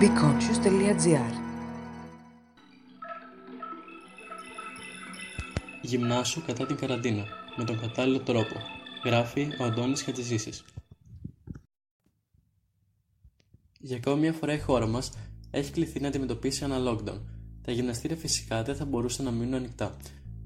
beconscious.gr Γυμνάσου κατά την καραντίνα, με τον κατάλληλο τρόπο. Γράφει ο Αντώνης Χατζησίσης. Για ακόμη μια φορά η χώρα μας έχει κληθεί να αντιμετωπίσει ένα lockdown. Τα γυμναστήρια φυσικά δεν θα μπορούσαν να μείνουν ανοιχτά.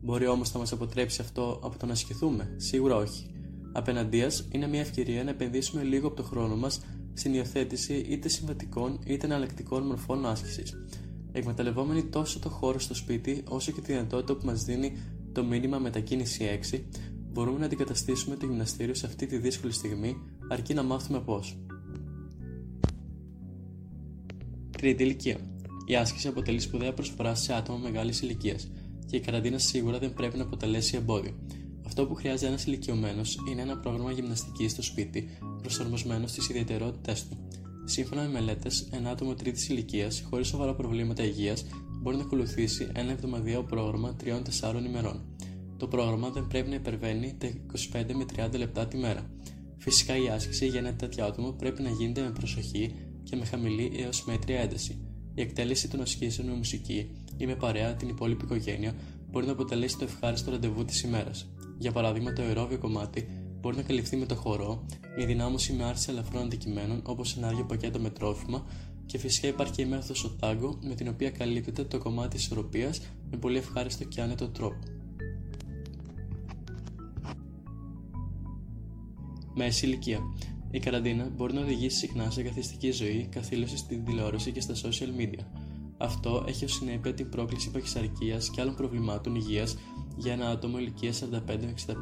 Μπορεί όμως να μας αποτρέψει αυτό από το να ασκηθούμε, σίγουρα όχι. Απέναντίας είναι μια ευκαιρία να επενδύσουμε λίγο από το χρόνο μας στην υιοθέτηση είτε συμβατικών είτε εναλλακτικών μορφών άσκησης. Εκμεταλλευόμενοι τόσο το χώρο στο σπίτι όσο και τη δυνατότητα που μας δίνει το μήνυμα μετακίνηση 6, μπορούμε να αντικαταστήσουμε το γυμναστήριο σε αυτή τη δύσκολη στιγμή, αρκεί να μάθουμε πώς. Τρίτη ηλικία. Η άσκηση αποτελεί σπουδαία προσφορά σε άτομα μεγάλης ηλικίας και η καραντίνα σίγουρα δεν πρέπει να αποτελέσει εμπόδιο. Αυτό που χρειάζεται ένας ηλικιωμένος είναι ένα πρόγραμμα γυμναστικής στο σπίτι, προσαρμοσμένο στις ιδιαιτερότητές του. Σύμφωνα με μελέτες, ένα άτομο τρίτης ηλικίας, χωρίς σοβαρά προβλήματα υγείας, μπορεί να ακολουθήσει ένα εβδομαδιαίο πρόγραμμα 3-4 ημερών. Το πρόγραμμα δεν πρέπει να υπερβαίνει τα 25 με 30 λεπτά τη μέρα. Φυσικά η άσκηση για ένα τέτοιο άτομο πρέπει να γίνεται με προσοχή και με χαμηλή έως μέτρια ένταση. Η εκτέλεση των ασκήσεων με μουσική ή με παρέα την υπόλοιπη οικογένεια μπορεί να αποτελέσει το ευχάριστο ραντεβού της ημέρας. Για παράδειγμα, το αερόβιο κομμάτι μπορεί να καλυφθεί με το χορό, η δυνάμωση με άρση ελαφρών αντικειμένων όπως ένα άδειο πακέτο με τρόφιμα και φυσικά υπάρχει και η μέθοδος ο τάγκο με την οποία καλύπτεται το κομμάτι τη ισορροπίας με πολύ ευχάριστο και άνετο τρόπο. Μέση ηλικία. Η καραντίνα μπορεί να οδηγήσει συχνά σε καθιστική ζωή, καθήλωση στην τηλεόραση και στα social media. Αυτό έχει ως συνέπεια την πρόκληση παχυσαρκίας και άλλων προβλημάτων υγείας για ένα άτομο ηλικίας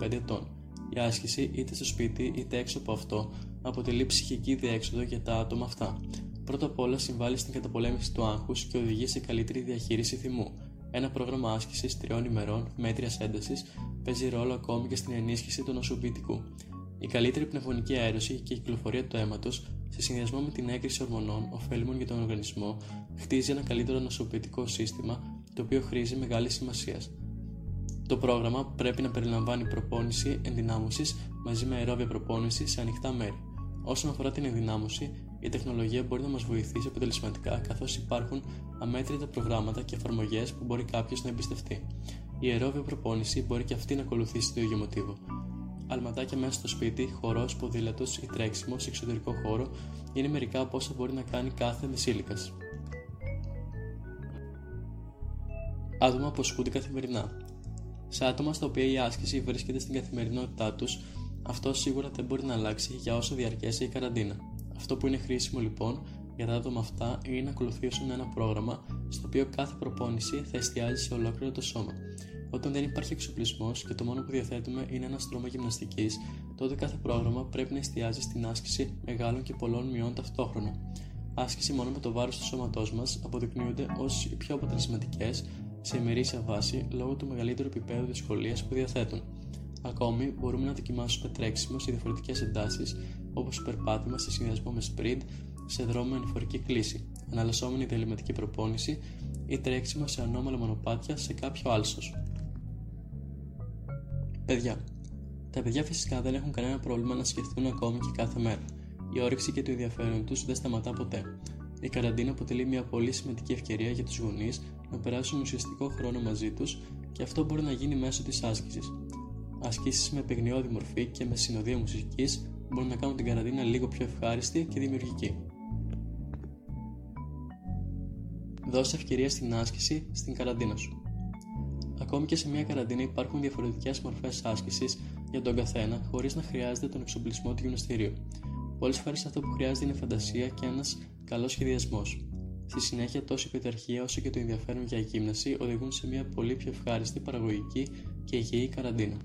45-65 ετών. Η άσκηση, είτε στο σπίτι είτε έξω από αυτό, αποτελεί ψυχική διέξοδο για τα άτομα αυτά. Πρώτα απ' όλα συμβάλλει στην καταπολέμηση του άγχους και οδηγεί σε καλύτερη διαχείριση θυμού. Ένα πρόγραμμα άσκησης τριών ημερών μέτριας έντασης παίζει ρόλο ακόμη και στην ενίσχυση του νοσοποιητικού. Η καλύτερη πνευμονική αέρωση και η κυκλοφορία του αίματος, σε συνδυασμό με την έγκριση ορμονών ωφέλιμων για τον οργανισμό, χτίζει ένα καλύτερο νοσοποιητικό σύστημα, το οποίο χρήζει μεγάλης σημασίας. Το πρόγραμμα πρέπει να περιλαμβάνει προπόνηση ενδυνάμωσης μαζί με αερόβια προπόνηση σε ανοιχτά μέρη. Όσον αφορά την ενδυνάμωση, η τεχνολογία μπορεί να μας βοηθήσει αποτελεσματικά καθώς υπάρχουν αμέτρητα προγράμματα και εφαρμογές που μπορεί κάποιος να εμπιστευτεί. Η αερόβια προπόνηση μπορεί και αυτή να ακολουθήσει το ίδιο μοτίβο αλματάκια μέσα στο σπίτι, χορός, ποδήλατος ή τρέξιμος σε εξωτερικό χώρο είναι μερικά από όσα μπορεί να κάνει κάθε μεσήλικας. Άτομα που ασκούνται καθημερινά. Σε άτομα στα οποία η άσκηση βρίσκεται στην καθημερινότητά τους, αυτό σίγουρα δεν μπορεί να αλλάξει για όσο διαρκέσει η καραντίνα. Αυτό που είναι χρήσιμο λοιπόν για τα άτομα αυτά είναι να ακολουθήσουν ένα πρόγραμμα στο οποίο κάθε προπόνηση θα εστιάζει σε ολόκληρο το σώμα. Όταν δεν υπάρχει εξοπλισμός και το μόνο που διαθέτουμε είναι ένας στρώμα γυμναστικής, τότε κάθε πρόγραμμα πρέπει να εστιάζει στην άσκηση μεγάλων και πολλών μειών ταυτόχρονα. Άσκηση μόνο με το βάρος του σώματός μας αποδεικνύονται ως οι πιο αποτελεσματικές σε ημερήσια βάση λόγω του μεγαλύτερου επίπεδου δυσκολίας που διαθέτουν. Ακόμη, μπορούμε να δοκιμάσουμε τρέξιμο σε διαφορετικές εντάσεις, όπως περπάτημα σε συνδυασμό με sprint, σε δρόμο με ανηφορική κλίση, αναλασσόμενη διαλυματική προπόνηση ή τρέξιμο σε ανώμαλα μονοπάτια σε κάποιο άλσος. Παιδιά. Τα παιδιά φυσικά δεν έχουν κανένα πρόβλημα να σκεφτούν ακόμη και κάθε μέρα. Η όρεξη και το ενδιαφέρον τους δεν σταματά ποτέ. Η καραντίνα αποτελεί μια πολύ σημαντική ευκαιρία για τους γονείς να περάσουν ουσιαστικό χρόνο μαζί τους και αυτό μπορεί να γίνει μέσω της άσκησης. Ασκήσει με παιγνιώδη μορφή και με συνοδεία μουσικής μπορούν να κάνουν την καραντίνα λίγο πιο ευχάριστη και δημιουργική. Δώσε ευκαιρία στην άσκηση στην καραντίνα σου. Ακόμη και σε μια καραντίνα υπάρχουν διαφορετικές μορφές άσκησης για τον καθένα, χωρίς να χρειάζεται τον εξοπλισμό του γυμναστηρίου. Πολλές φορές αυτό που χρειάζεται είναι φαντασία και ένας καλός σχεδιασμός. Στη συνέχεια, τόσο η πειθαρχία όσο και το ενδιαφέρον για γύμναση οδηγούν σε μια πολύ πιο ευχάριστη, παραγωγική και υγιή καραντίνα.